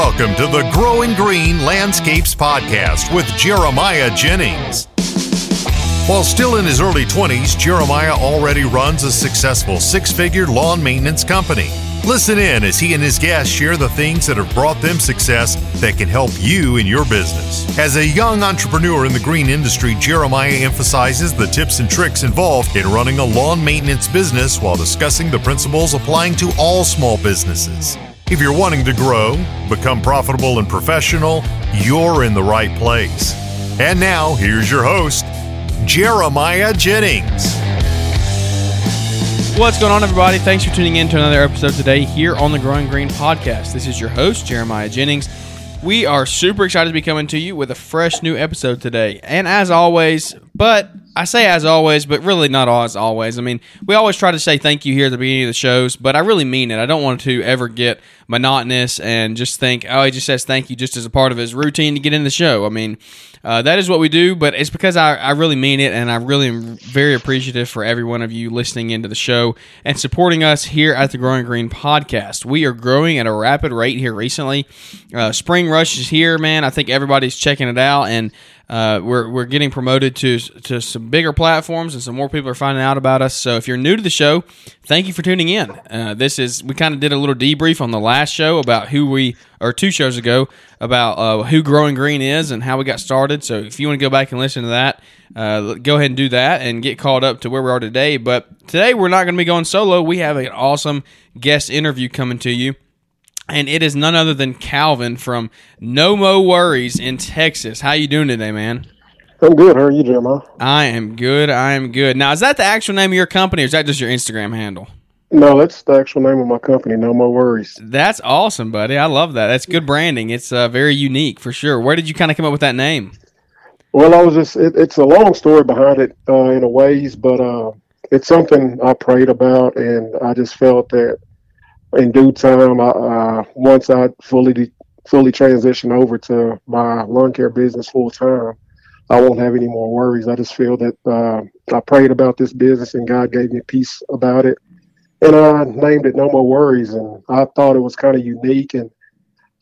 welcome to the Growing Green Landscapes Podcast with Jeremiah Jennings. While still in his early 20s, Jeremiah already runs a successful six figure lawn maintenance company. Listen in as he and his guests share the things that have brought them success that can help you in your business. As a young entrepreneur in the green industry, Jeremiah emphasizes the tips and tricks involved in running a lawn maintenance business while discussing the principles applying to all small businesses. If you're wanting to grow, become profitable and professional, you're in the right place. And now, here's your host, Jeremiah Jennings. What's going on, everybody? Thanks for tuning in to another episode today here on the Growing Green Podcast. This is your host, Jeremiah Jennings. We are super excited to be coming to you with a fresh new episode today. And as always, but I say as always, but really not as always. I mean, we always try to say thank you here at the beginning of the shows, but I really mean it. I don't want to ever get monotonous and just think, oh, he just says thank you just as a part of his routine to get in the show. I mean, uh, that is what we do, but it's because I, I really mean it, and I really am very appreciative for every one of you listening into the show and supporting us here at the Growing Green podcast. We are growing at a rapid rate here recently. Uh, Spring Rush is here, man. I think everybody's checking it out, and uh, we're, we're getting promoted to to some bigger platforms, and some more people are finding out about us. So if you're new to the show, thank you for tuning in. Uh, this is we kind of did a little debrief on the last show about who we or two shows ago about uh, who Growing Green is and how we got started. So if you want to go back and listen to that, uh, go ahead and do that and get caught up to where we are today. But today we're not going to be going solo. We have an awesome guest interview coming to you and it is none other than Calvin from No-Mow Worries in Texas. How you doing today, man? I'm good. How are you, Jeremiah? I am good. I am good. Now, is that the actual name of your company, or is that just your Instagram handle? No, that's the actual name of my company. No-Mow Worries. That's awesome, buddy. I love that. That's good branding. It's uh, very unique for sure. Where did you kind of come up with that name? Well, I was just. It, it's a long story behind it uh, in a ways, but uh, it's something I prayed about, and I just felt that in due time, I, uh, once I fully fully transition over to my lawn care business full time, I won't have any more worries. I just feel that uh, I prayed about this business and God gave me peace about it, and I named it No More Worries. And I thought it was kind of unique, and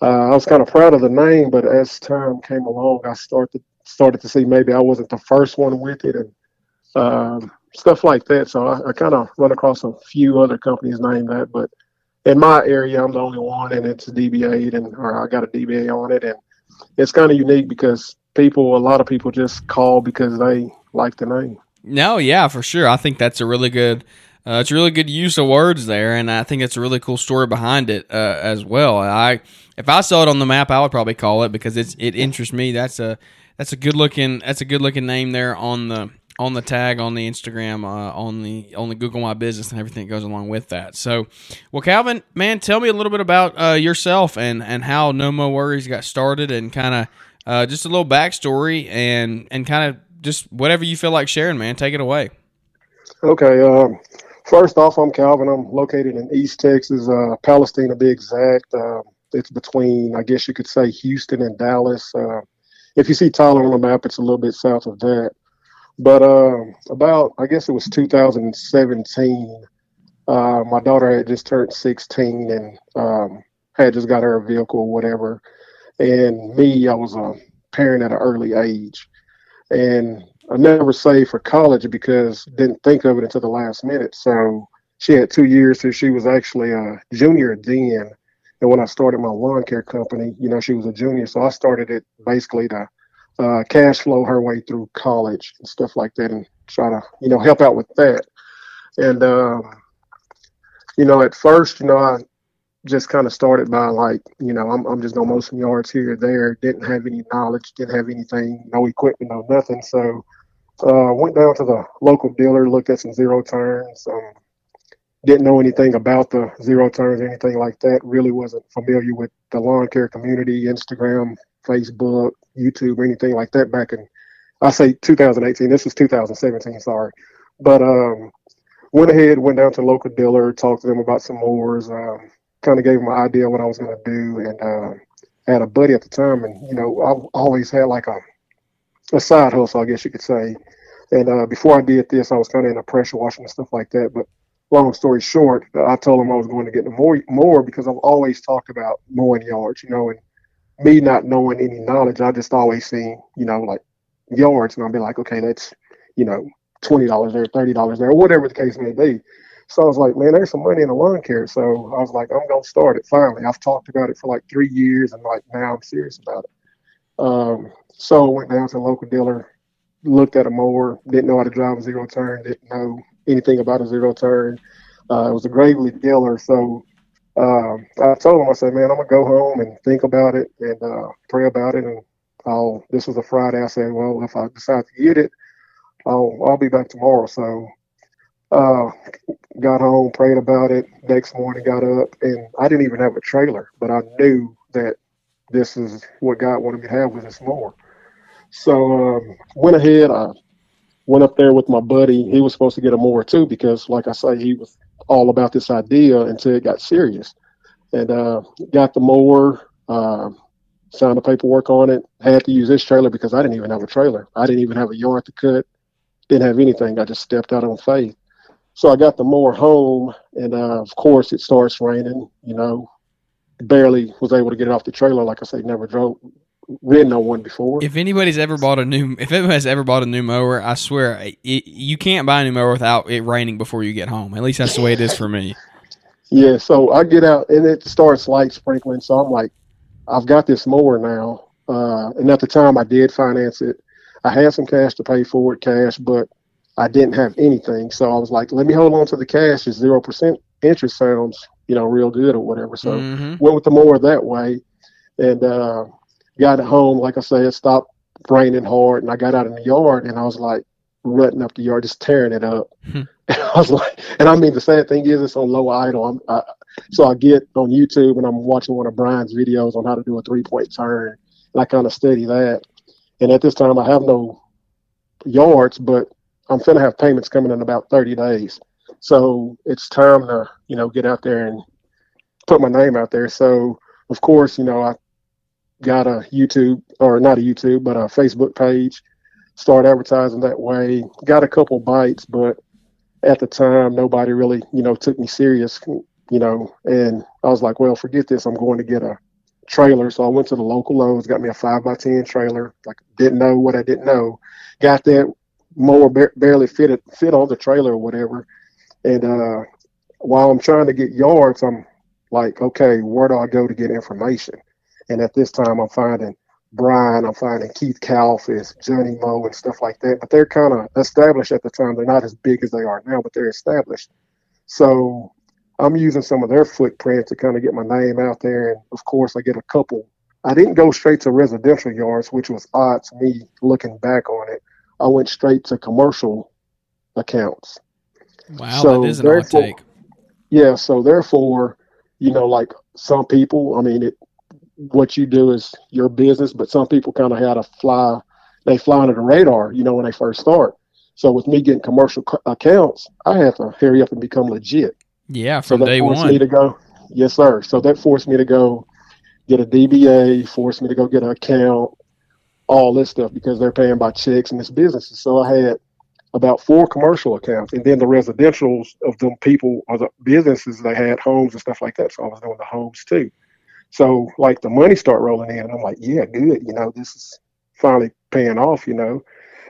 uh, I was kind of proud of the name. But as time came along, I started started to see maybe I wasn't the first one with it, and um, stuff like that. So I, I kind of run across a few other companies named that, but in my area, I'm the only one, and it's DBA, and or I got a DBA on it, and it's kind of unique because people, a lot of people, just call because they like the name. No, yeah, for sure. I think that's a really good. Uh, it's a really good use of words there, and I think it's a really cool story behind it uh, as well. I, if I saw it on the map, I would probably call it because it's it interests me. That's a that's a good looking that's a good looking name there on the on the tag on the Instagram, uh, on the on the Google My Business, and everything that goes along with that. So, well, Calvin, man, tell me a little bit about uh, yourself and and how No More Worries got started, and kind of uh, just a little backstory, and and kind of just whatever you feel like sharing, man. Take it away. Okay. Um, first off, I'm Calvin. I'm located in East Texas, uh, Palestine to be exact. Uh, it's between, I guess you could say, Houston and Dallas. Uh, if you see Tyler on the map, it's a little bit south of that. But uh, about, I guess it was 2017, uh, my daughter had just turned 16 and um, had just got her a vehicle or whatever. And me, I was a parent at an early age. And I never saved for college because didn't think of it until the last minute. So she had two years till she was actually a junior then. And when I started my lawn care company, you know, she was a junior. So I started it basically to uh, cash flow her way through college and stuff like that, and try to you know help out with that. And um, you know, at first, you know, I just kind of started by like, you know, I'm I'm just gonna mow some yards here or there. Didn't have any knowledge, didn't have anything, no equipment, no nothing. So uh, went down to the local dealer, looked at some zero turns. Um, didn't know anything about the zero turns, or anything like that. Really wasn't familiar with the lawn care community, Instagram, Facebook, YouTube, anything like that back in, I say 2018. This was 2017, sorry. But um, went ahead, went down to local dealer, talked to them about some mowers, um, kind of gave them an idea what I was going to do. And uh, had a buddy at the time, and, you know, I always had like a, a side hustle, I guess you could say. And uh, before I did this, I was kind of in a pressure washing and stuff like that. But long story short, I told him I was going to get more more because I've always talked about mowing yards, you know, and me not knowing any knowledge, I just always seen, you know, like yards, and I'll be like, okay, that's, you know, twenty dollars there, thirty dollars there, whatever the case may be. So I was like, man, there's some money in the lawn care. So I was like, I'm gonna start it finally. I've talked about it for like three years, and like now I'm serious about it. Um, so I went down to a local dealer, looked at a mower, didn't know how to drive a zero turn, didn't know anything about a zero turn. Uh, it was a Gravely dealer, so um, I told him, I said, man, I'm gonna go home and think about it and uh, pray about it. And I'll. This was a Friday. I said, well, if I decide to get it, I'll I'll be back tomorrow. So uh, got home, prayed about it. Next morning, got up, and I didn't even have a trailer, but I knew that this is what God wanted me to have with this mower. So um, went ahead. I went up there with my buddy. He was supposed to get a mower too because, like I say, he was all about this idea until it got serious. And uh, got the mower, uh, signed the paperwork on it. Had to use this trailer because I didn't even have a trailer. I didn't even have a yard to cut. Didn't have anything. I just stepped out on faith. So I got the mower home, and uh, of course it starts raining. You know, barely was able to get it off the trailer. Like I say, never drove, ridden on one before. If anybody's ever bought a new, if has ever bought a new mower, I swear it, you can't buy a new mower without it raining before you get home. At least that's the way it is for me. Yeah, so I get out and it starts light sprinkling. So I'm like, I've got this mower now. Uh, and at the time, I did finance it. I had some cash to pay for it, cash, but I didn't have anything. So I was like, let me hold on to the cash. It's zero percent interest sounds, you know, real good or whatever. So Mhm. went with the mower that way, and uh, got home. Like I said, it stopped raining hard, and I got out in the yard, and I was like rutting up the yard, just tearing it up. Hmm. And I was like, and I mean, the sad thing is, it's on low idle. I'm, I, so I get on YouTube, and I'm watching one of Brian's videos on how to do a three point turn, and I kind of study that. And at this time, I have no yards, but I'm gonna have payments coming in about 30 days. So it's time to, you know, get out there and put my name out there. So of course, you know, I got a YouTube or not a YouTube, but a Facebook page. Start advertising that way. Got a couple bites, but at the time, nobody really, you know, took me serious, you know. And I was like, well, forget this. I'm going to get a trailer. So I went to the local Lowe's, got me a five by ten trailer. Like didn't know what I didn't know. Got that mower ba- barely fit it fit on the trailer or whatever. And uh, while I'm trying to get yards, I'm like, okay, where do I go to get information? And at this time, I'm finding Brian, I'm finding Keith Kalfas, Johnny Moe, and stuff like that. But they're kind of established at the time. They're not as big as they are now, but they're established. So I'm using some of their footprint to kind of get my name out there. And of course, I get a couple. I didn't go straight to residential yards, which was odd to me looking back on it. I went straight to commercial accounts. Wow, So, that is an odd take. Yeah, so therefore, you know, like some people, I mean, it, what you do is your business, but some people kind of had to fly, they fly under the radar, you know, when they first start. So with me getting commercial c- accounts, I had to hurry up and become legit. Yeah, So that day forced one. me to go, yes, sir. So that forced me to go get a DBA, forced me to go get an account, all this stuff because they're paying by checks and it's businesses. So I had about four commercial accounts, and then the residentials of them people or the businesses they had homes and stuff like that. So I was doing the homes too. So like the money start rolling in, I'm like, yeah, good. You know, this is finally paying off. You know,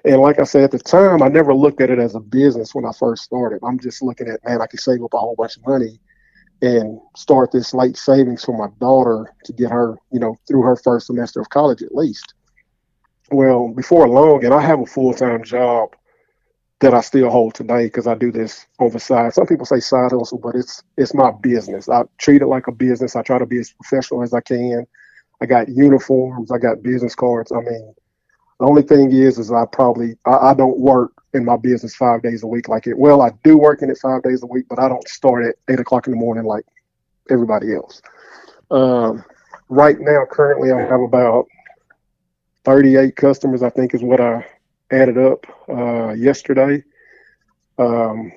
and like I said at the time, I never looked at it as a business when I first started. I'm just looking at man, I could save up a whole bunch of money and start this late savings for my daughter to get her, you know, through her first semester of college at least. Well, before long, and I have a full time job that I still hold today because I do this side. Some people say side hustle, but it's it's my business. I treat it like a business. I try to be as professional as I can. I got uniforms. I got business cards. I mean, the only thing is, is I probably I, I don't work in my business five days a week like it. Well, I do work in it five days a week, but I don't start at eight o'clock in the morning like everybody else. Um, right now, currently, I have about thirty-eight customers. I think is what I added up uh, yesterday. Um,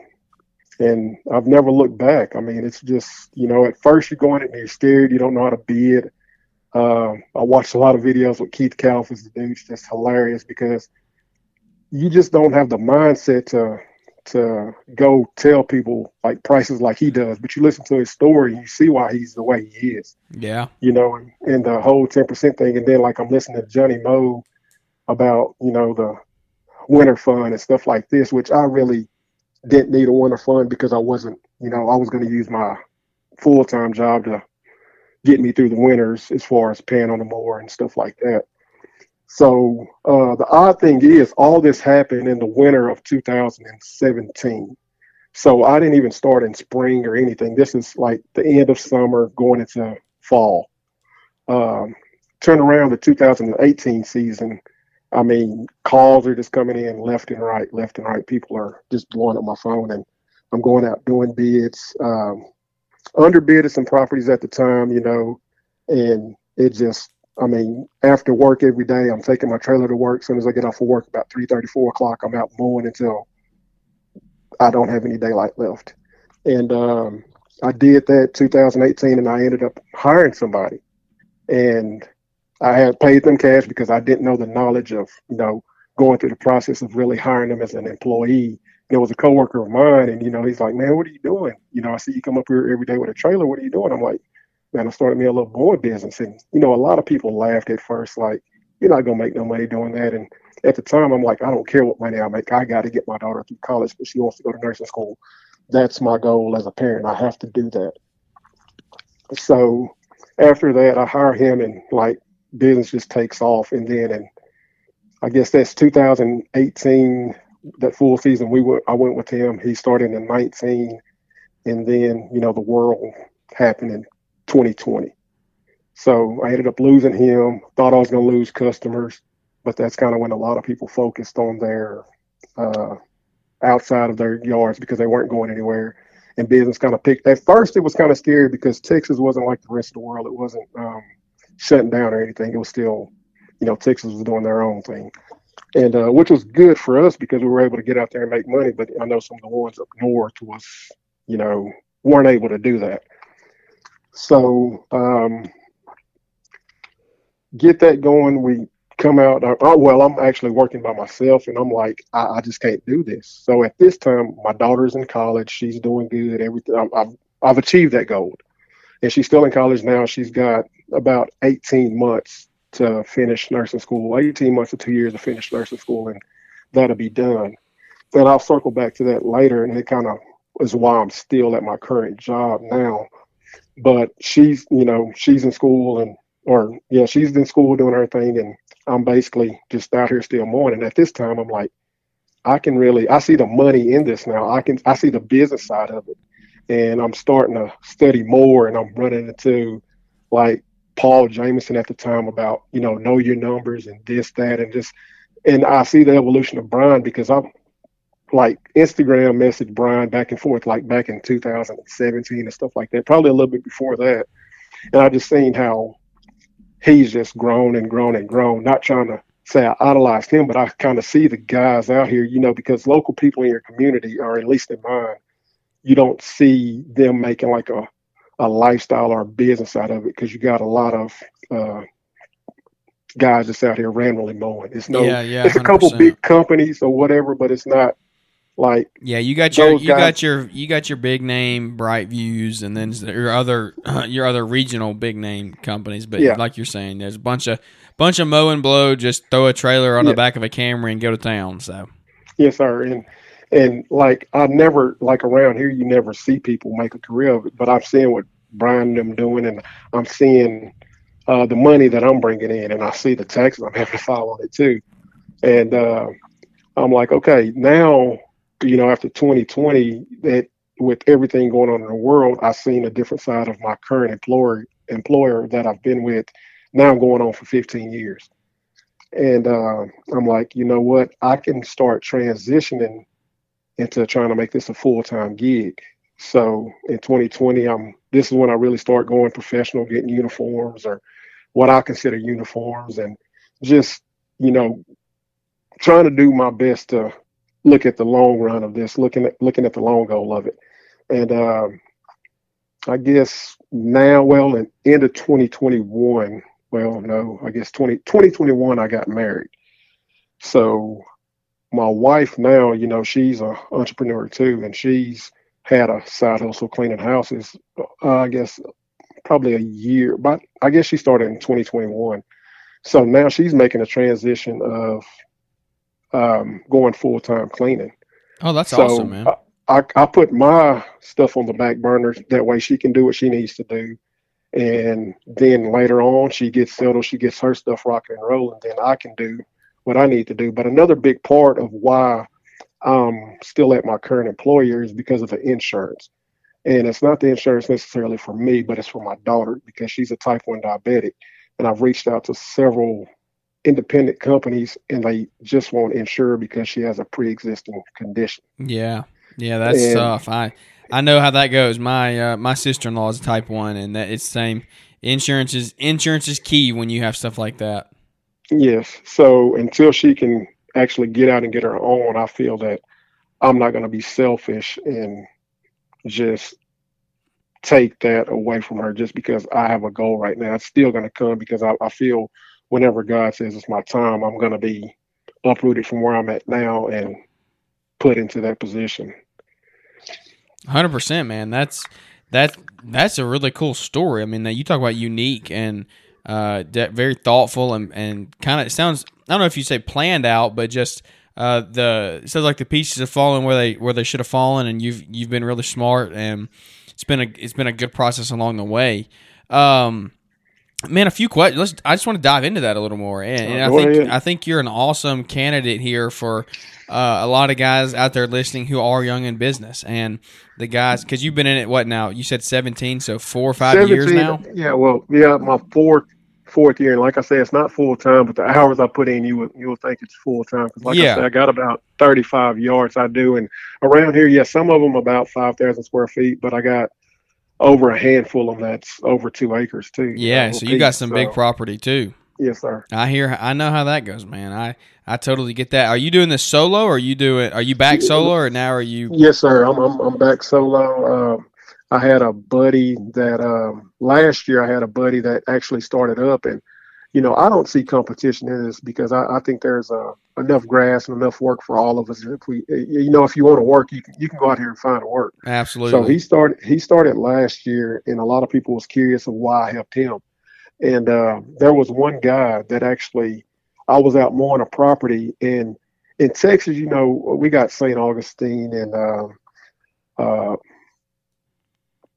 and I've never looked back. I mean, it's just, you know, at first you're going in and you're scared, you don't know how to bid. Um, I watched a lot of videos with Keith Kalfas, the dude's just hilarious because you just don't have the mindset to to go tell people like prices like he does, but you listen to his story and you see why he's the way he is. Yeah. You know, and, and the whole 10% thing. And then like I'm listening to Johnny Moe about, you know, the winter fund and stuff like this, which I really didn't need a winter fund because I wasn't, you know, I was going to use my full time job to get me through the winters as far as paying on the mower and stuff like that. So uh, the odd thing is, all this happened in the winter of 2017. So I didn't even start in spring or anything. This is like the end of summer, going into fall. Um, turn around the 2018 season. I mean, calls are just coming in left and right, left and right. People are just blowing up my phone, and I'm going out doing bids. Um, underbid some properties at the time, you know, and it just I mean, after work every day, I'm taking my trailer to work. As soon as I get off of work, about 3:30, 4 o'clock, I'm out mowing until I don't have any daylight left. And um, I did that 2018, and I ended up hiring somebody. And I had paid them cash because I didn't know the knowledge of, you know, going through the process of really hiring them as an employee. There was a coworker of mine, and you know, he's like, "Man, what are you doing? You know, I see you come up here every day with a trailer. What are you doing?" I'm like, man, I started me a little boy business. And, you know, a lot of people laughed at first, like, you're not to make no money doing that. And at the time, I'm like, I don't care what money I make. I got to get my daughter through college, but she wants to go to nursing school. That's my goal as a parent. I have to do that. So after that, I hire him and like business just takes off. And then, and I guess that's 2018, that full season. We went, I went with him. He started in 19. And then, you know, the world happened in 2020. So I ended up losing him. Thought I was going to lose customers, but that's kind of when a lot of people focused on their uh, outside of their yards because they weren't going anywhere. And business kind of picked. At first, it was kind of scary because Texas wasn't like the rest of the world. It wasn't um, shutting down or anything. It was still, you know, Texas was doing their own thing, and uh, which was good for us because we were able to get out there and make money. But I know some of the ones up north was, you know, weren't able to do that. So um, get that going. We come out. Uh, oh well, I'm actually working by myself, and I'm like, I, I, just can't do this. So at this time, my daughter's in college. She's doing good. Everything. i I've I've achieved that goal, and she's still in college now. She's got about 18 months to finish nursing school. 18 months to two years to finish nursing school, and that'll be done. Then I'll circle back to that later, and it kind of is why I'm still at my current job now but she's you know she's in school and or yeah she's in school doing her thing and i'm basically just out here still mourning at this time i'm like i can really i see the money in this now i can i see the business side of it and i'm starting to study more and i'm running into like paul jamison at the time about you know know your numbers and this that and just and i see the evolution of brian because i'm like Instagram message Brian back and forth, like back in 2017 and stuff like that, probably a little bit before that. And I just seen how he's just grown and grown and grown. Not trying to say I idolized him, but I kind of see the guys out here, you know, because local people in your community, or at least in mine, you don't see them making like a, a lifestyle or a business out of it because you got a lot of uh, guys that's out here randomly mowing. It's no, yeah, yeah, it's a couple big companies or whatever, but it's not like yeah, you got your you guys, got your you got your big name BrightViews, and then your other your other regional big name companies. But yeah. like you're saying, there's a bunch of bunch of mow and blow. Just throw a trailer on yeah. the back of a Camry and go to town. So yes, sir. And and like I never like around here, you never see people make a career of it. But I'm seeing what Brian and them doing, and I'm seeing uh, the money that I'm bringing in, and I see the taxes I'm having to file on it too. And uh, I'm like, okay, now you know, after 2020, that with everything going on in the world, I've seen a different side of my current employer employer that I've been with now going on for 15 years. And uh, I'm like, you know what? I can start transitioning into trying to make this a full time gig. So in 2020, I'm this is when I really start going professional, getting uniforms or what I consider uniforms, and just you know trying to do my best to look at the long run of this, looking at looking at the long goal of it. And um, I guess now, well, in end of 2021, well, no, I guess 20, 2021, I got married. So my wife now, you know, she's an entrepreneur too, and she's had a side hustle cleaning houses. Uh, I guess probably a year, but I guess she started in 2021. So now she's making a transition of um, going full time cleaning. Oh, that's So, awesome, man. I, I put my stuff on the back burner. That way she can do what she needs to do. And then later on, she gets settled, she gets her stuff rocking and rolling. Then I can do what I need to do. But another big part of why I'm still at my current employer is because of the insurance. And it's not the insurance necessarily for me, but it's for my daughter because she's a type 1 diabetic. And I've reached out to several independent companies and they just won't insure because she has a pre existing condition. Yeah, yeah, that's And- tough. I I know how that goes. My uh, my sister in law is type one, and that it's the same. Insurance is insurance is key when you have stuff like that. Yes. So until she can actually get out and get her own, I feel that I'm not going to be selfish and just take that away from her just because I have a goal right now. It's still going to come because I, I feel whenever God says it's my time, I'm going to be uprooted from where I'm at now and put into that position. Hundred percent, man. That's that that's a really cool story. I mean, that you talk about unique and uh, de- very thoughtful and and kind of it sounds. I don't know if you say planned out, but just uh, the it sounds like the pieces have fallen where they where they should have fallen, and you've you've been really smart, and it's been a it's been a good process along the way. Um, man, a few questions. Let's. I just want to dive into that a little more, and, and I think ahead. I think you're an awesome candidate here for uh, a lot of guys out there listening who are young in business, and the guys because you've been in it. What now? You said 17, so four or five years now. Yeah, well, yeah, my fourth fourth year, and like I said, it's not full time, but the hours I put in, you would you would think it's full time because, like Yeah. I said, I got about thirty five yards I do, and around here, yeah, some of them about five thousand square feet, but I got over a handful of that's over two acres too. Yeah, so you got some so- big property too. Yes, sir. I hear. I know how that goes, man. I I totally get that. Are you doing this solo? Or are you doing? Are you back solo, or now are you? Yes, sir. I'm I'm, I'm back solo. Um, I had a buddy that um, last year I had a buddy that actually started up, and you know I don't see competition in this because I, I think there's uh, enough grass and enough work for all of us. If we, you know, if you want to work, you can you can go out here and find work. Absolutely. So he started he started last year, and a lot of people was curious of why I helped him. And uh, there was one guy that actually I was out mowing a property, and in Texas, you know, we got St. Augustine and uh, uh,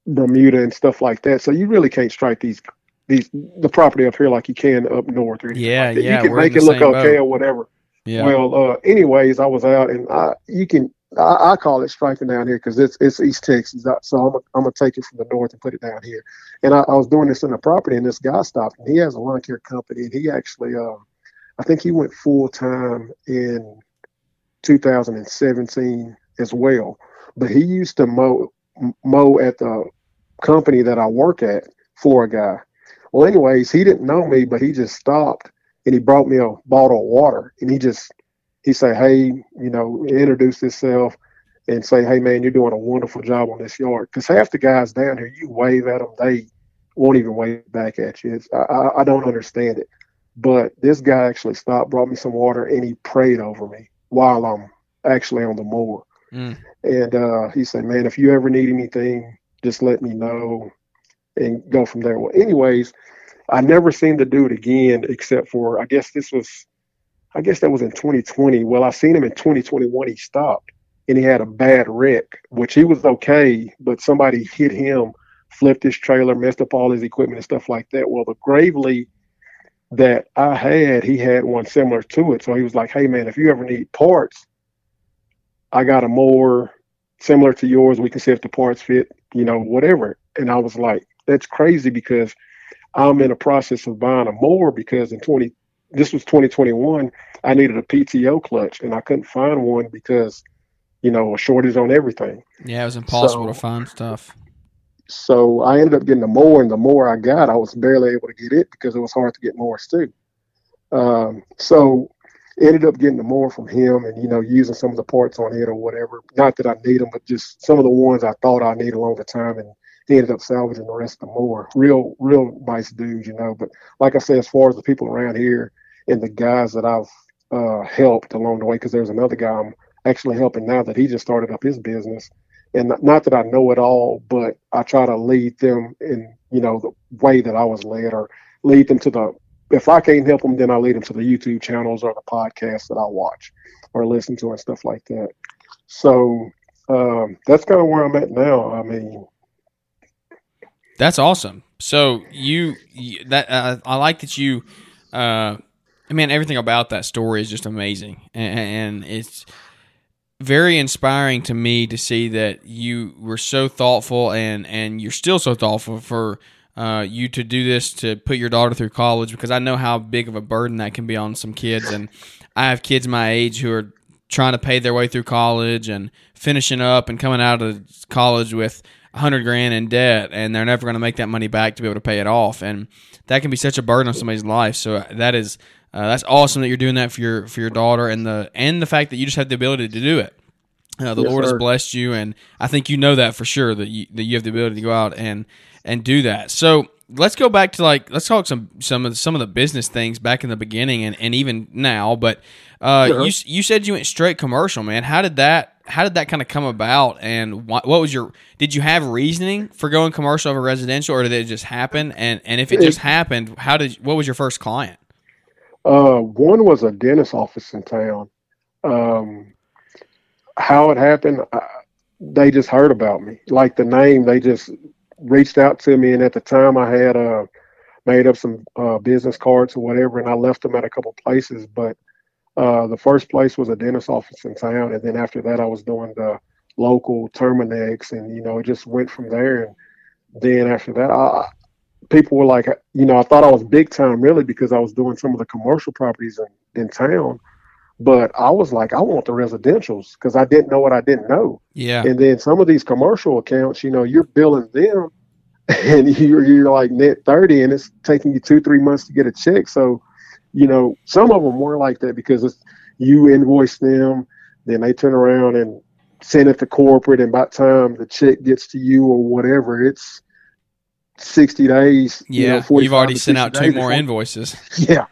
Bermuda and stuff like that. So you really can't strike these these the property up here like you can up north or Yeah, like yeah, You can make it look okay boat. or whatever. yeah. Well, uh, anyways, I was out and I, you can, I, I call it striking down here because it's it's East Texas. So I'm I'm gonna take it from the north and put it down here. And I, I was doing this in the property, and this guy stopped, and he has a lawn care company, and he actually, uh, I think he went full time in 2017 as well. But he used to mow mow at the company that I work at for a guy. Well, anyways, he didn't know me, but he just stopped and he brought me a bottle of water and he just he say, Hey, you know, introduce himself and say, Hey man, you're doing a wonderful job on this yard. Because half the guys down here, you wave at them, they won't even wave back at you. It's, I, I, don't understand it. But this guy actually stopped, brought me some water, and he prayed over me while I'm actually on the moor. Mm. And uh, he said, Man, if you ever need anything, just let me know and go from there. Well, anyways, I never seen the dude again except for I guess this was I guess that was in 2020. Well, I seen him in 2021. He stopped and he had a bad wreck, which he was okay, but somebody hit him, flipped his trailer, messed up all his equipment and stuff like that. Well, the Gravely that I had, he had one similar to it. So he was like, "Hey, man, if you ever need parts, I got a more similar to yours. We can see if the parts fit, you know, whatever." And I was like, "That's crazy because I'm in a process of buying a mower because in 20 this was 2021 I needed a PTO clutch and I couldn't find one because you know a shortage on everything. Yeah, it was impossible So- to find stuff. So I ended up getting a mower, and the more I got, I was barely able to get it because it was hard to get mowers too. Um, so ended up getting the mower from him, and you know using some of the parts on it or whatever. Not that I need them, but just some of the ones I thought I need along the time, and he ended up salvaging the rest of the mower. Real, real nice dude, you know. But like I said, as far as the people around here and the guys that I've uh, helped along the way because there's another guy I'm actually helping now that he just started up his business. And not that I know it all, but I try to lead them in, you know, the way that I was led or lead them to the, if I can't help them, then I lead them to the YouTube channels or the podcasts that I watch or listen to and stuff like that. So um, that's kind of where I'm at now. I mean, that's awesome. So you, you that uh, I like that you. Uh, I mean, everything about that story is just amazing, and, it's very inspiring to me to see that you were so thoughtful and and you're still so thoughtful for uh, you to do this to put your daughter through college because I know how big of a burden that can be on some kids. And I have kids my age who are trying to pay their way through college and finishing up and coming out of college with hundred grand in debt and they're never going to make that money back to be able to pay it off and that can be such a burden on somebody's life so that is uh, that's awesome that you're doing that for your for your daughter and the and the fact that you just have the ability to do it uh, the yes, Lord sir. has blessed you, and I think you know that for sure that you, that you have the ability to go out and and do that. So let's go back to like let's talk some some of the, some of the business things back in the beginning and, and even now. But uh, sure. you you said you went straight commercial, man. How did that how did that kind of come about? And what, what was your did you have reasoning for going commercial over residential, or did it just happen? And and if it just happened, how did what was your first client? Uh, one was a dentist office in town. Um, how it happened, I, they just heard about me. Like the name, they just reached out to me, and at the time, I had uh, made up some uh, business cards or whatever, and I left them at a couple places. But uh, the first place was a dentist office in town, and then after that, I was doing the local Terminix, and you know, it just went from there. And then after that, I, people were like, you know, I thought I was big time really because I was doing some of the commercial properties in, in town. But I was like, I want the residentials because I didn't know what I didn't know. Yeah. And then some of these commercial accounts, you know, you're billing them and you're, you're like net 30 and it's taking you two, three months to get a check. So, you know, some of them were like that because it's, you invoice them, then they turn around and send it to corporate. And by the time the check gets to you or whatever, it's 60 days. Yeah. You know, you've already sent out two more invoices. Yeah.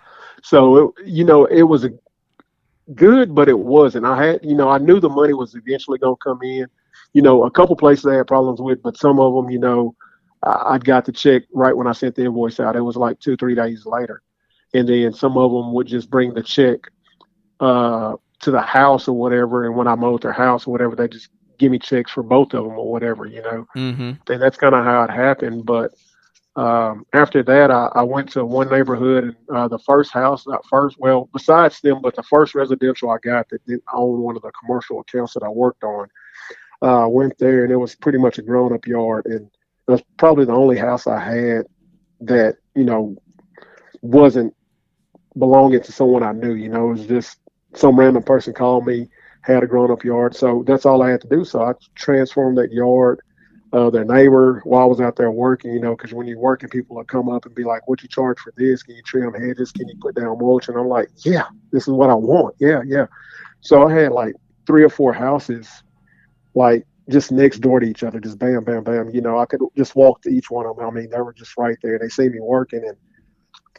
So, it, you know, it was a good, but it wasn't. I had, you know, I knew the money was eventually going to come in. You know, a couple places I had problems with, but some of them, you know, I, I got the check right when I sent the invoice out. It was like two, three days later. And then some of them would just bring the check uh, to the house or whatever. And when I mowed their house or whatever, they just give me checks for both of them or whatever, you know. Mm-hmm. And that's kind of how it happened. But um, after that, I, I, went to one neighborhood, and uh, the first house, not first, well, besides them, but the first residential I got that didn't own one of the commercial accounts that I worked on, uh, went there, and it was pretty much a grown-up yard, and it was probably the only house I had that you know wasn't belonging to someone I knew. You know, it was just some random person called me, had a grown-up yard, so that's all I had to do. So I transformed that yard uh, their neighbor while I was out there working, you know, because when you're working, people will come up and be like, "What you charge for this? Can you trim hedges? Can you put down mulch?" And I'm like, "Yeah, this is what I want. Yeah, yeah." So I had like three or four houses, like just next door to each other, just bam, bam, bam. You know, I could just walk to each one of them. I mean, they were just right there. They see me working, and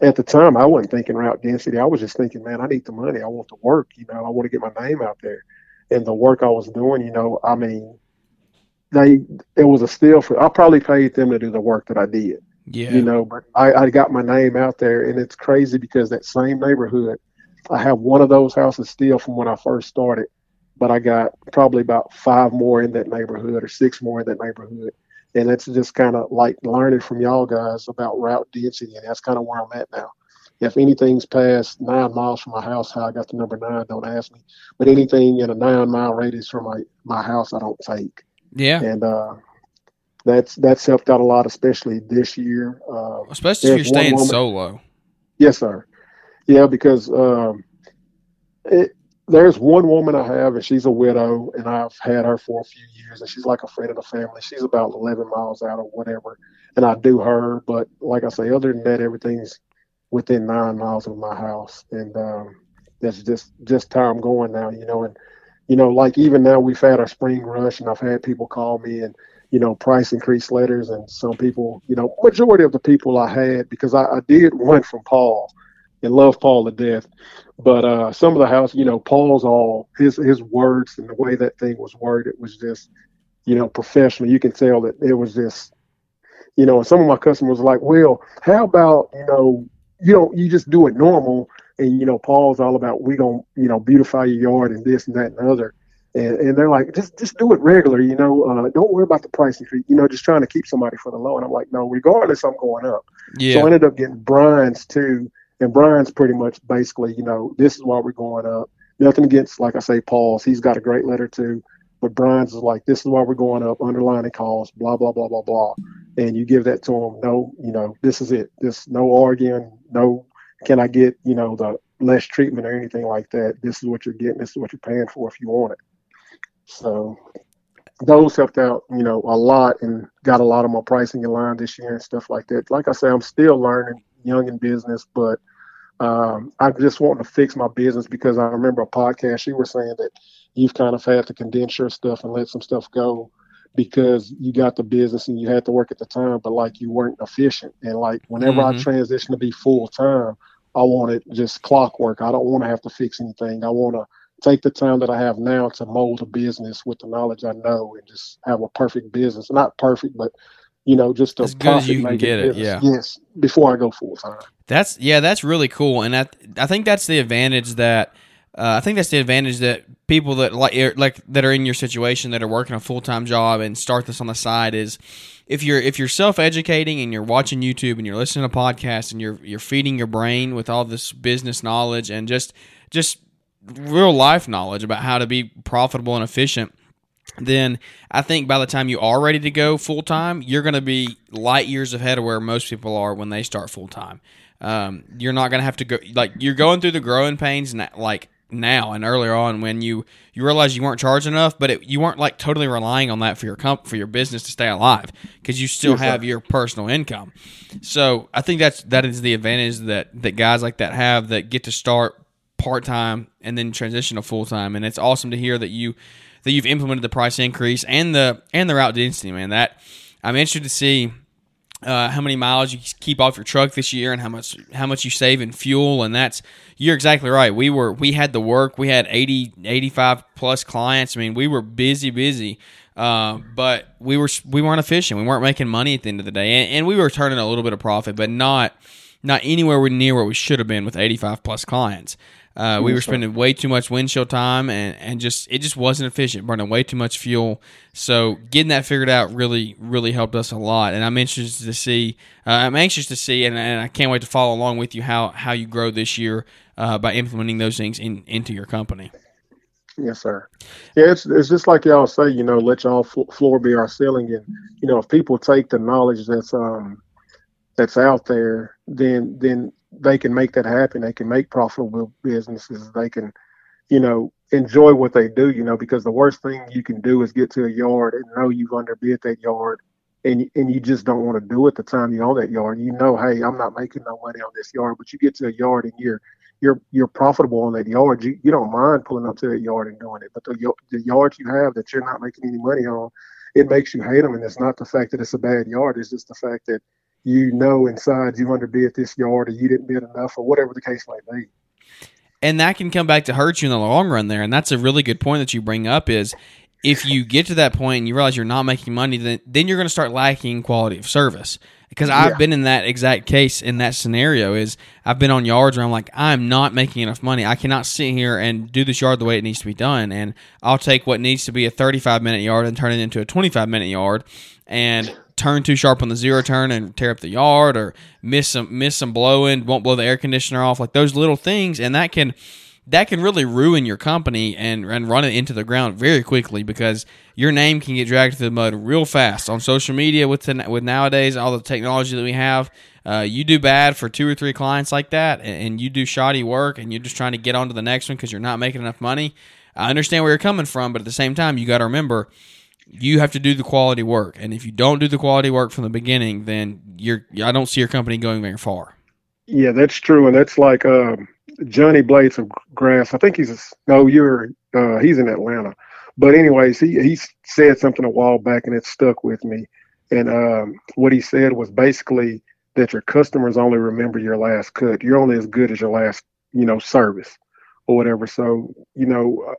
at the time, I wasn't thinking route density. I was just thinking, man, I need the money. I want to work. You know, I want to get my name out there. And the work I was doing, you know, I mean, they it was a steal for I probably paid them to do the work that I did. Yeah. You know, but I, I got my name out there and it's crazy because that same neighborhood, I have one of those houses still from when I first started, but I got probably about five more in that neighborhood or six more in that neighborhood. And it's just kind of like learning from y'all guys about route density, and that's kind of where I'm at now. If anything's past nine miles from my house, how I got the number nine, don't ask me. But anything in a nine mile radius from my, my house, I don't take. Yeah. And uh, that's that's helped out a lot, especially this year. Uh, especially if you're staying woman, solo. Yes, sir. Yeah, because um, it, there's one woman I have, and she's a widow, and I've had her for a few years, and she's like a friend of the family. She's about 11 miles out or whatever, and I do her. But like I say, other than that, everything's within nine miles of my house, and um, that's just just how I'm going now, you know. And you know, like even now we've had our spring rush and I've had people call me and, you know, price increase letters and some people, you know, majority of the people I had because I, I did one from Paul and love Paul to death. But uh, some of the house, you know, Paul's all his his words and the way that thing was worded was just, you know, professional. You can tell that it was just, you know, and some of my customers were like, well, how about you know, you don't you just do it normal, and you know, Paul's all about we gonna you know beautify your yard and this and that and other. And, and they're like, just just do it regular, you know. Uh, don't worry about the pricing, you know. Just trying to keep somebody for the low. And I'm like, no, regardless, I'm going up. Yeah. So I ended up getting Brian's too, and Brian's pretty much basically, you know, this is why we're going up. Nothing against, like I say, Paul's. He's got a great letter too. But Brian's is like, this is why we're going up, underlining calls, blah, blah, blah, blah, blah. And you give that to him. No, you know, this is it. This no arguing, no can I get, you know, the less treatment or anything like that. This is what you're getting, this is what you're paying for if you want it. So those helped out, you know, a lot and got a lot of my pricing in line this year and stuff like that. Like I say, I'm still learning, young in business, but um, I just want to fix my business because I remember a podcast you were saying that you've kind of had to condense your stuff and let some stuff go because you got the business and you had to work at the time, but like you weren't efficient. And like whenever mm-hmm. I transition to be full time, I want it just clockwork. I don't want to have to fix anything. I want to take the time that I have now to mold a business with the knowledge I know and just have a perfect business. Not perfect, but you know, just a as good as you can get it. Yeah. Yes. Before I go full time. That's yeah, that's really cool, and I I think that's the advantage that. Uh, I think that's the advantage that people that like like that are in your situation that are working a full time job and start this on the side is if you're if you're self educating and you're watching YouTube and you're listening to podcasts and you're you're feeding your brain with all this business knowledge and just just real life knowledge about how to be profitable and efficient, then I think by the time you are ready to go full time, you're going to be light years ahead of where most people are when they start full time. Um, you're not going to have to go like you're going through the growing pains like now and earlier on when you you realize you weren't charged enough, but it, you weren't like totally relying on that for your comp for your business to stay alive because you still have your personal income. So I think that's that is the advantage that that guys like that have that get to start part time and then transition to full time. And it's awesome to hear that you that you've implemented the price increase and the and the route density. Man, that I'm interested to see. Uh, how many miles you keep off your truck this year and how much how much you save in fuel. And that's you're exactly right. We were we had the work. We had 80 85 plus clients. I mean we were busy busy uh, but we were we weren't efficient. We weren't making money at the end of the day. And, and we were turning a little bit of profit but not not anywhere near where we should have been with 85 plus clients uh, we were spending way too much windshield time, and, and just it just wasn't efficient, burning way too much fuel. So getting that figured out really really helped us a lot. And I'm anxious to see. Uh, I'm anxious to see, and, and I can't wait to follow along with you how how you grow this year uh, by implementing those things in, into your company. Yes, sir. Yeah, it's it's just like y'all say, you know, let y'all floor be our ceiling, and you know, if people take the knowledge that's um that's out there, then then they can make that happen. They can make profitable businesses. They can, you know, enjoy what they do. You know, because the worst thing you can do is get to a yard and know you've underbid that yard, and and you just don't want to do it the time you own that yard. You know, hey, I'm not making no money on this yard, but you get to a yard and you're you're you're profitable on that yard. You you don't mind pulling up to that yard and doing it, but the the yards you have that you're not making any money on, it makes you hate them. And it's not the fact that it's a bad yard; it's just the fact that you know inside you underbid this yard or you didn't bid enough or whatever the case may be. And that can come back to hurt you in the long run there. And that's a really good point that you bring up is if you get to that point and you realize you're not making money, then, then you're going to start lacking quality of service. Because I've yeah. been in that exact case in that scenario is I've been on yards where I'm like, I'm not making enough money. I cannot sit here and do this yard the way it needs to be done. And I'll take what needs to be a 35 minute yard and turn it into a 25 minute yard. And turn too sharp on the zero turn and tear up the yard or miss some miss some blowing, won't blow the air conditioner off, like those little things, and that can that can really ruin your company and, and run it into the ground very quickly because your name can get dragged through the mud real fast on social media with the, with nowadays all the technology that we have. Uh, you do bad for two or three clients like that, and, and you do shoddy work, and you're just trying to get on to the next one because you're not making enough money. I understand where you're coming from, but at the same time, you got to remember you have to do the quality work, and if you don't do the quality work from the beginning, then you're I don't see your company going very far. Yeah, that's true, and that's like um, Johnny Blades of Grass. I think he's no, you're uh, he's in Atlanta, but anyways, he he said something a while back, and it stuck with me. And um, what he said was basically that your customers only remember your last cut. You're only as good as your last, you know, service or whatever. So, you know,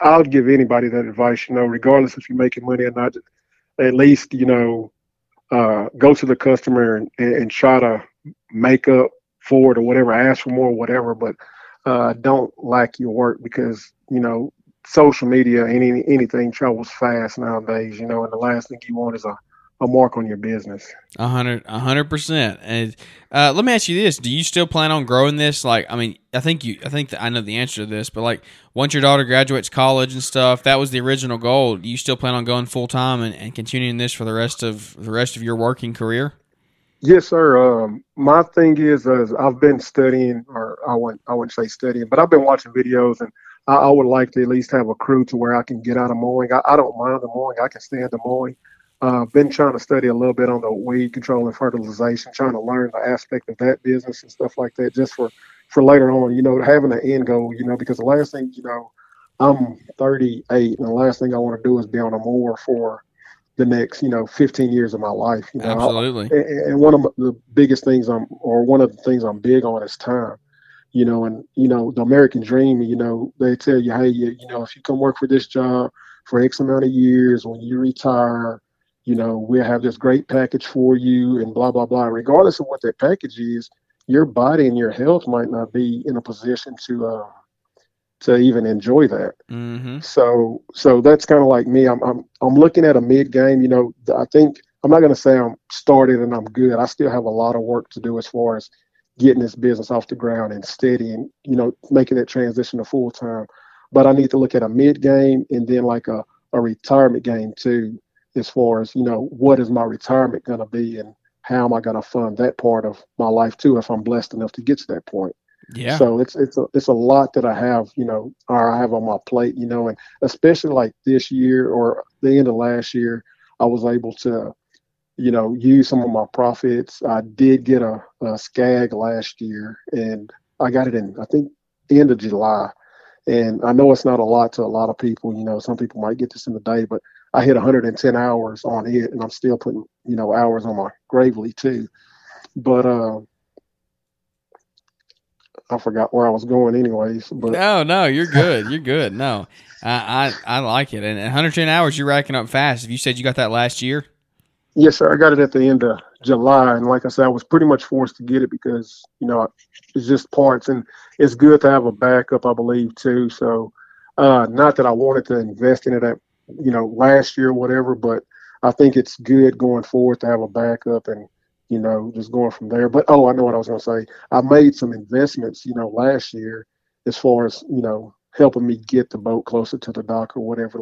I'll give anybody that advice, you know, regardless if you're making money or not, at least, you know, uh, go to the customer and, and try to make up for it or whatever, ask for more, whatever, but uh, don't lack your work because, you know, social media, any anything travels fast nowadays, you know, and the last thing you want is a a mark on your business. A hundred, a hundred percent. And uh, let me ask you this: Do you still plan on growing this? Like, I mean, I think you, I think I know the answer to this, but like, once your daughter graduates college and stuff, that was the original goal. Do you still plan on going full time and, and continuing this for the rest of the rest of your working career? Yes, sir. Um, my thing is, is I've been studying, or I wouldn't, I wouldn't say studying, but I've been watching videos, and I, I would like to at least have a crew to where I can get out of mowing. I, I don't mind the mowing; I can stand the mowing uh, been trying to study a little bit on the weed control and fertilization, trying to learn the aspect of that business and stuff like that, just for for later on. You know, having an end goal. You know, because the last thing you know, I'm 38, and the last thing I want to do is be on a mower for the next, you know, 15 years of my life. You know, absolutely. I, and one of the biggest things I'm, or one of the things I'm big on is time. You know, and you know the American dream. You know, they tell you, hey, you, you know, if you come work for this job for X amount of years, when you retire, you know, we'll have this great package for you and blah, blah, blah. Regardless of what that package is, your body and your health might not be in a position to, uh, to even enjoy that. Mm-hmm. So, so that's kind of like me. I'm, I'm, I'm looking at a mid game, you know, I think I'm not going to say I'm started and I'm good. I still have a lot of work to do as far as getting this business off the ground and steady and, you know, making that transition to full time. But I need to look at a mid game and then like a, a retirement game too as far as you know what is my retirement going to be and how am I going to fund that part of my life too if I'm blessed enough to get to that point. Yeah. So it's it's a it's a lot that I have, you know, or I have on my plate, you know, and especially like this year or the end of last year, I was able to, you know, use some of my profits. I did get a, a scag last year, and I got it in I think end of July. And I know it's not a lot to a lot of people. You know, some people might get this in the day, but I hit 110 hours on it, and I'm still putting you know hours on my Gravely too. But uh, I forgot where I was going, anyways. But no, no, you're good. You're good. No, I I, I like it. And 110 hours, you're racking up fast. If you said you got that last year. Yes, sir. I got it at the end of July, and like I said, I was pretty much forced to get it because you know it's just parts, and it's good to have a backup, I believe, too. So, uh, not that I wanted to invest in it at you know, last year, whatever. But I think it's good going forward to have a backup and, you know, just going from there. But oh, I know what I was going to say. I made some investments, you know, last year as far as, you know, helping me get the boat closer to the dock or whatever.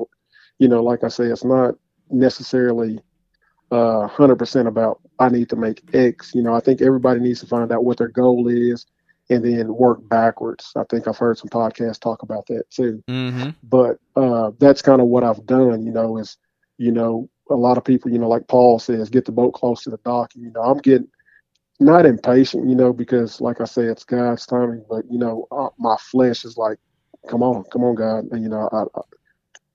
You know, like I say, it's not necessarily uh, 100% about I need to make X. You know, I think everybody needs to find out what their goal is and then work backwards. I think I've heard some podcasts talk about that too. Mm-hmm. But uh, that's kind of what I've done. You know, is you know a lot of people, you know, like Paul says, get the boat close to the dock. You know, I'm getting not impatient, you know, because like I say, it's God's timing. But you know, uh, my flesh is like, come on, come on, God, and you know, I, I,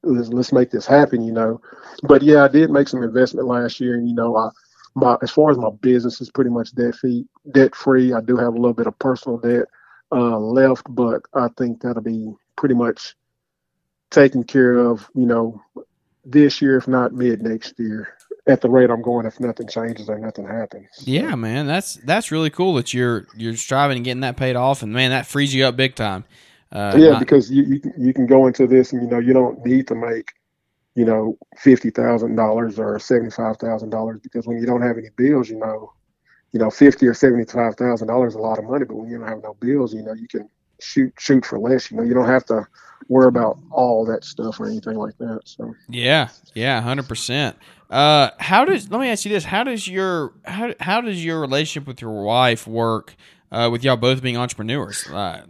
let's let's make this happen. You know, but yeah, I did make some investment last year, and you know, I my as far as my business is pretty much debt free. Debt free. I do have a little bit of personal debt uh, left, but I think that'll be pretty much taken care of. You know, this year, if not mid next year. At the rate I'm going, if nothing changes or nothing happens. Yeah, man, that's that's really cool that you're you're striving and getting that paid off, and man, that frees you up big time. Uh, yeah, not, because you, you you can go into this and you know you don't need to make you know, fifty thousand dollars or seventy five thousand dollars because when you don't have any bills, you know, you know, fifty or seventy five thousand dollars is a lot of money, but when you don't have no bills, you know, you can shoot shoot for less. You know, you don't have to worry about all that stuff or anything like that. So yeah, yeah, hundred percent. Uh, how does let me ask you this? How does your how how does your relationship with your wife work? Uh, with y'all both being entrepreneurs, uh,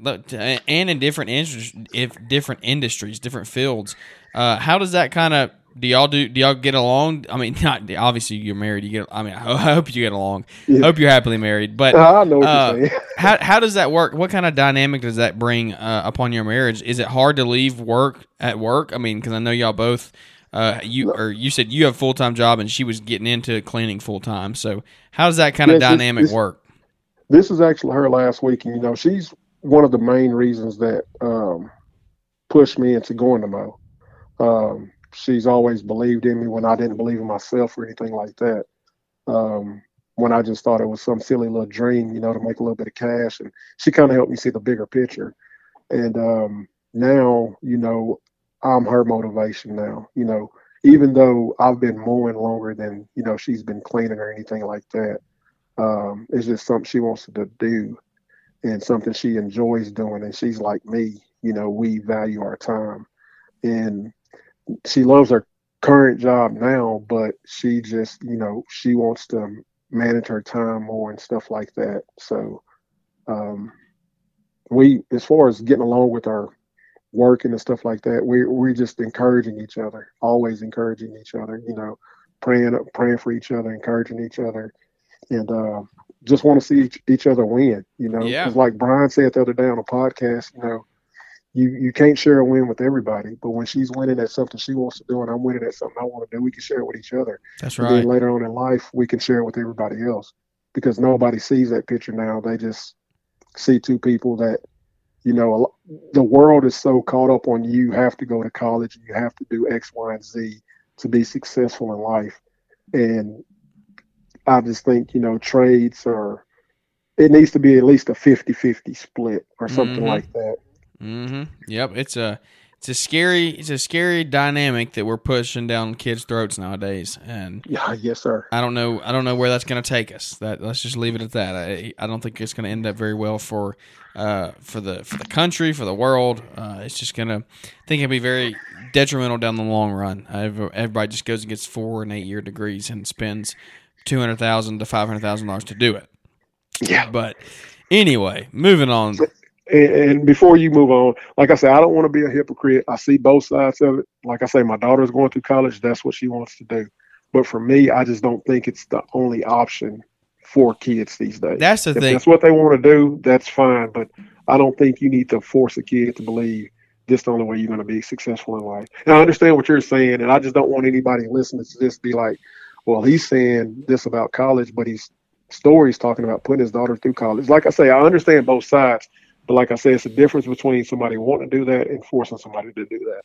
and in different industries, if different industries, different fields, uh, how does that kind of do y'all do do y'all get along? I mean, not obviously you're married. You get. I mean, I hope you get along. Yeah. Hope you're happily married. But I know what uh, you're saying. how how does that work? What kind of dynamic does that bring uh, upon your marriage? Is it hard to leave work at work? I mean, because I know y'all both uh, you or you said you have a full time job and she was getting into cleaning full time. So how does that kind of Yes, dynamic this- work? this is actually her last week, and you know, she's one of the main reasons that um, pushed me into going to mow. Um, she's always believed in me when I didn't believe in myself or anything like that. Um, when I just thought it was some silly little dream, you know, to make a little bit of cash, and she kind of helped me see the bigger picture. And um, now, you know, I'm her motivation now. You know, even though I've been mowing longer than you know she's been cleaning or anything like that um, it's just something she wants to do and something she enjoys doing. And she's like me, you know, we value our time. And she loves her current job now, but she just, you know, she wants to manage her time more and stuff like that. So, um, we, as far as getting along with our working and stuff like that, we, we're just encouraging each other, always encouraging each other, you know, praying, praying for each other, encouraging each other and uh, just want to see each, each other win. You know, Yeah. like Brian said the other day on a podcast, you know, you you can't share a win with everybody, but when she's winning at something she wants to do, and I'm winning at something I want to do, we can share it with each other. That's And right. then later on in life, we can share it with everybody else because nobody sees that picture now. They just see two people that, you know, a the world is so caught up on you have to go to college, you have to do X, Y, and Z to be successful in life. And I just think, you know, trades are, it needs to be at least a 50 50 split or something Mhm. like that. Hmm Yep. It's a it's a scary it's a scary dynamic that we're pushing down kids' throats nowadays, and Yeah, yes, sir. I don't know I don't know where that's going to take us. That let's just leave it at that. I I don't think it's going to end up very well for uh for the for the country for the world. Uh, it's just going to I think it'll be very detrimental down the long run. Everybody just goes and gets four and eight year degrees and spends two hundred thousand to five hundred thousand dollars to do it. Yeah. But anyway, moving on. And, and before you move on, like I said, I don't want to be a hypocrite. I see both sides of it. Like I say, my daughter's going through college. That's what she wants to do. But for me, I just don't think it's the only option for kids these days. That's the if thing. that's what they want to do, that's fine. But I don't think you need to force a kid to believe this is the only way you're going to be successful in life. And I understand what you're saying, and I just don't want anybody listening to this be like, well, he's saying this about college, but he's stories talking about putting his daughter through college. Like I say, I understand both sides, but like I say, it's a difference between somebody wanting to do that and forcing somebody to do that.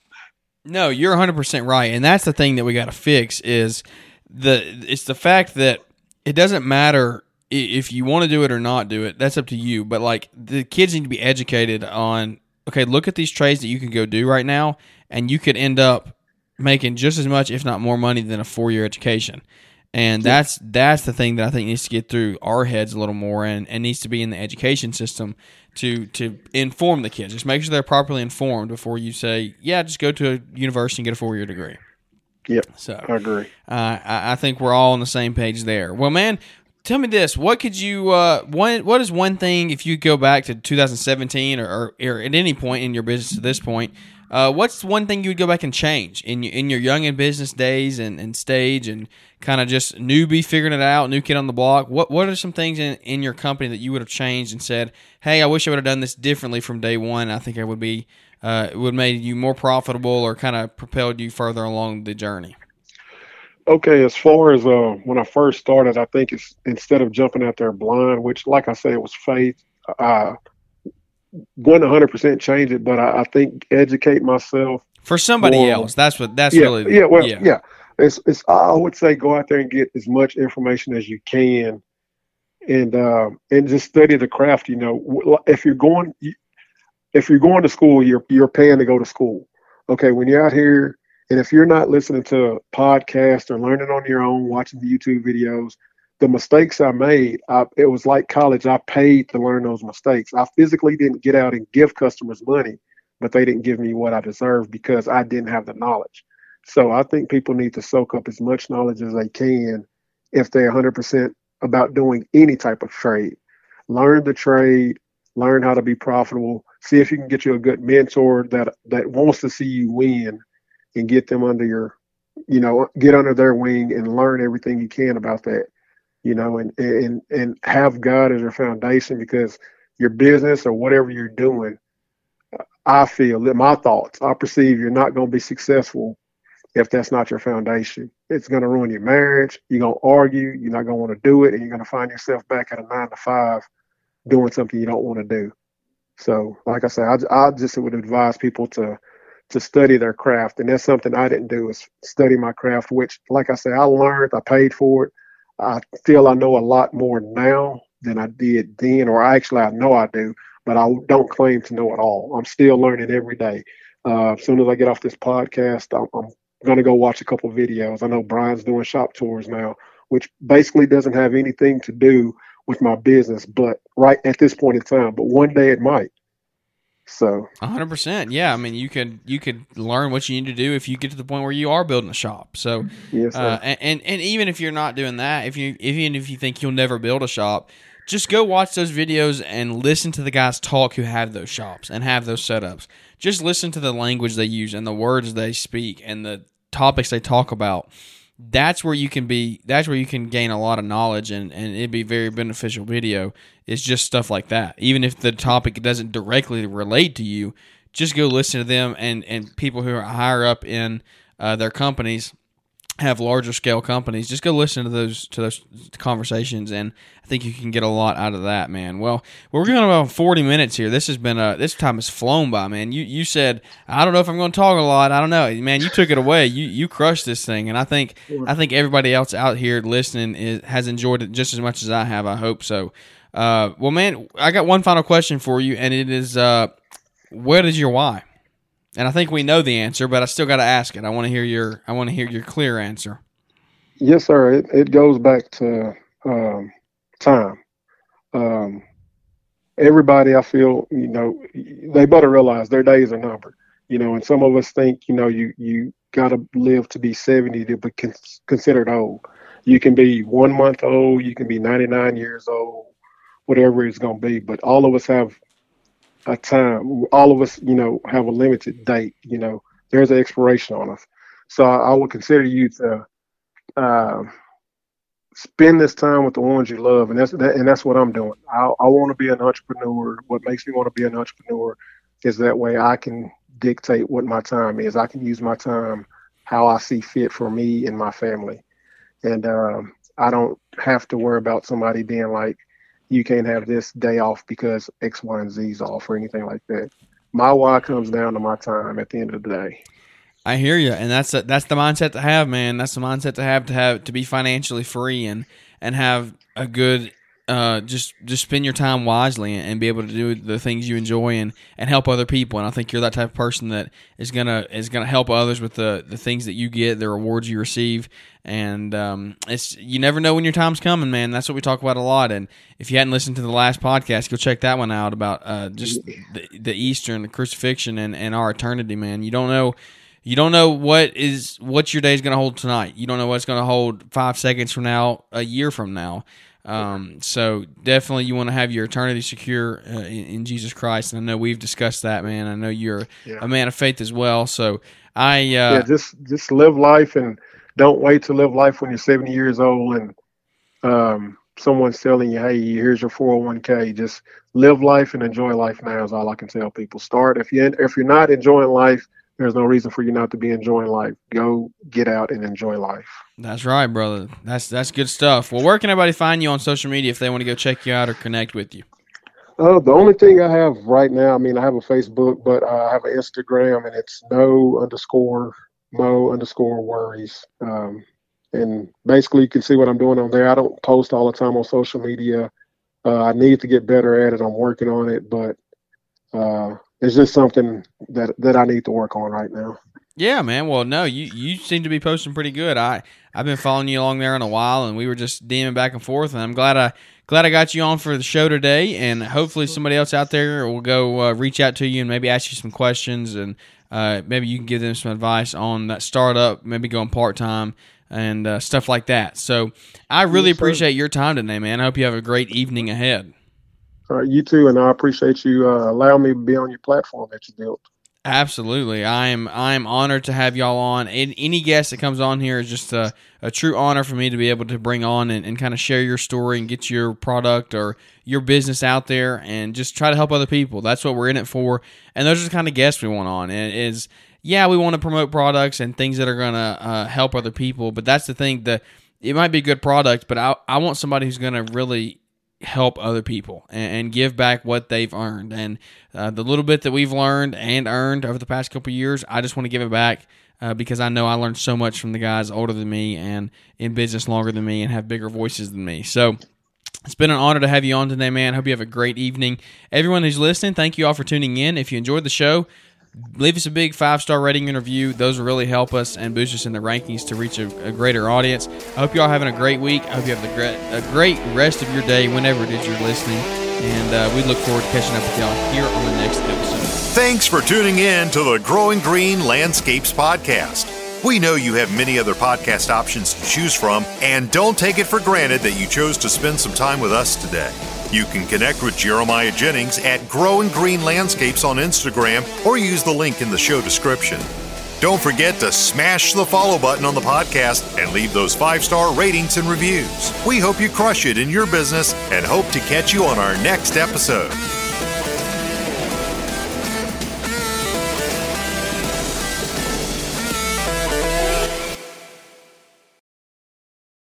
No, you're 100% right. And that's the thing that we got to fix is the it's the fact that it doesn't matter if you want to do it or not do it. That's up to you. But like the kids need to be educated on okay, look at these trades that you can go do right now and you could end up making just as much if not more money than a 4-year education. And that's that's the thing that I think needs to get through our heads a little more and, and needs to be in the education system to to inform the kids. Just make sure they're properly informed before you say, yeah, just go to a university and get a four year degree. Yep, So I agree. uh, I, I think we're all on the same page there. Well, man, tell me this: what could you uh, one what is one thing if you go back to 2017 or, or, or at any point in your business to this point? Uh, what's one thing you would go back and change in in your young and business days and, and stage and kind of just newbie figuring it out, new kid on the block? What what are some things in, in your company that you would have changed and said, "Hey, I wish I would have done this differently from day one. I think I would be uh, it would made you more profitable or kind of propelled you further along the journey." Okay, as far as uh, when I first started, I think it's instead of jumping out there blind, which, like I said, it was faith. Wouldn't 100% change it, but I, I think educate myself. for somebody More- else. That's what that's yeah, really yeah, well, yeah. It's, it's. I would say go out there and get as much information as you can, and uh, and just study the craft. You know, if you're going, if you're going to school, you're you're paying to go to school. Okay, when you're out here, and if you're not listening to podcasts or learning on your own, watching the YouTube videos, the mistakes I made, I, it was like college. I paid to learn those mistakes. I physically didn't get out and give customers money, but they didn't give me what I deserved because I didn't have the knowledge. So I think people need to soak up as much knowledge as they can if they're 100% about doing any type of trade. Learn the trade, learn how to be profitable. See if you can get you a good mentor that that wants to see you win, and get them under your, you know, get under their wing and learn everything you can about that. You know, and and and have God as your foundation because your business or whatever you're doing, I feel my thoughts, I perceive you're not going to be successful if that's not your foundation. It's going to ruin your marriage. You're going to argue. You're not going to want to do it. And you're going to find yourself back at a nine to five doing something you don't want to do. So, like I said, I, I just would advise people to to study their craft, and that's something I didn't do is study my craft. Which, like I said, I learned, I paid for it. I feel I know a lot more now than I did then, or actually I know I do, but I don't claim to know it all. I'm still learning every day. Uh, as soon as I get off this podcast, I'm, I'm going to go watch a couple videos. I know Brian's doing shop tours now, which basically doesn't have anything to do with my business, but right at this point in time, but one day it might. So, hundred percent, yeah. I mean, you could you could learn what you need to do if you get to the point where you are building a shop. So, yes, uh, and, and and even if you're not doing that, if you even if you think you'll never build a shop, just go watch those videos and listen to the guys talk who have those shops and have those setups. Just listen to the language they use and the words they speak and the topics they talk about that's where you can be that's where you can gain a lot of knowledge and, and it'd be very beneficial video. It's just stuff like that. Even if the topic doesn't directly relate to you just go listen to them and and people who are higher up in uh, their companies have larger scale companies, just go listen to those to those conversations, and I think you can get a lot out of that, man. Well, we're going about forty minutes here. This has been a this time has flown by, man. You you said I don't know if I'm going to talk a lot. I don't know, man. You took it away. You you crushed this thing, and I think I think everybody else out here listening is, has enjoyed it just as much as I have. I hope so. Uh, well, man, I got one final question for you, and it is, uh, what is your why? And I think we know the answer, but I still got to ask it. I want to hear your I want to hear your clear answer. Yes, sir. It, it goes back to um, time. Um, everybody, I feel, you know, they better realize their days are numbered. You know, and some of us think, you know, you you got to live to be seventy to be con- considered old. You can be one month old, you can be ninety nine years old, whatever it's going to be. But all of us have a time. All of us, you know, have a limited date. You know, there's an expiration on us. So I, I would consider you to uh, spend this time with the ones you love, and that's that, and that's what I'm doing. I, I want to be an entrepreneur. What makes me want to be an entrepreneur is that way I can dictate what my time is. I can use my time how I see fit for me and my family, and um, I don't have to worry about somebody being like, you can't have this day off because X, Y, and Z's off or anything like that. My why comes down to my time at the end of the day. I hear you, and that's a, that's the mindset to have, man. That's the mindset to have to have to be financially free and and have a good uh, just just spend your time wisely and, be able to do the things you enjoy and, and help other people. And I think you're that type of person that is gonna is gonna help others with the, the things that you get, the rewards you receive, and um, it's you never know when your time's coming, man. That's what we talk about a lot. And if you hadn't listened to the last podcast, go check that one out about uh, just the, the Easter and the crucifixion and, and our eternity, man. You don't know you don't know what is what your day is going to hold tonight. You don't know what's going to hold five seconds from now, a year from now. Um, so definitely you want to have your eternity secure uh, in, in, Jesus Christ. And I know we've discussed that, man. I know you're yeah. a man of faith as well. So I, uh, yeah, just, just live life and don't wait to live life when you're 70 years old and, um, someone's telling you, Hey, here's your 401k. Just live life and enjoy life now is all I can tell people. Start if you, if you're not enjoying life, there's no reason for you not to be enjoying life. Go get out and enjoy life. That's right, brother. That's that's good stuff. Well, where can everybody find you on social media if they want to go check you out or connect with you? Uh, the only thing I have right now, I mean, I have a Facebook, but I have an Instagram, and it's no underscore mow underscore worries. Um, and basically, you can see what I'm doing on there. I don't post all the time on social media. Uh, I need to get better at it. I'm working on it, but uh, it's just something that that I need to work on right now. Yeah, man. Well, no, you you seem to be posting pretty good. I I've been following you along there in a while, and we were just DMing back and forth. And I'm glad I glad I got you on for the show today. And hopefully, somebody else out there will go uh, reach out to you and maybe ask you some questions, and uh, maybe you can give them some advice on that startup, maybe going part time and uh, stuff like that. So I really yes, appreciate your time today, man. I hope you have a great evening ahead. All right, you too, and I appreciate you uh, allowing me to be on your platform that you built. Absolutely, I am. I am honored to have y'all on. And any guest that comes on here is just a, a true honor for me to be able to bring on and, and kind of share your story and get your product or your business out there and just try to help other people. That's what we're in it for. And those are the kind of guests we want on. And is yeah, we want to promote products and things that are to uh, help other people. But that's the thing. The it might be a good product, but I I want somebody who's to really help other people and, and, give back what they've earned. And uh, the little bit that we've learned and earned over the past couple years, I just want to give it back. Uh, because I know I learned so much from the guys older than me and in business longer than me and have bigger voices than me. So it's been an honor to have you on today, man. Hope you have a great evening. Everyone who's listening, thank you all for tuning in. If you enjoyed the show, leave us a big five star rating and review. Those will really help us and boost us in the rankings to reach a, a greater audience. I hope you all having a great week. I hope you have a great rest of your day whenever it is you're listening. And uh, we look forward to catching up with y'all here on the next episode. Thanks for tuning in to the Growing Green Landscapes Podcast. We know you have many other podcast options to choose from, and don't take it for granted that you chose to spend some time with us today. You can connect with Jeremiah Jennings at Growing Green Landscapes on Instagram or use the link in the show description. Don't forget to smash the follow button on the podcast and leave those five star ratings and reviews. We hope you crush it in your business and hope to catch you on our next episode.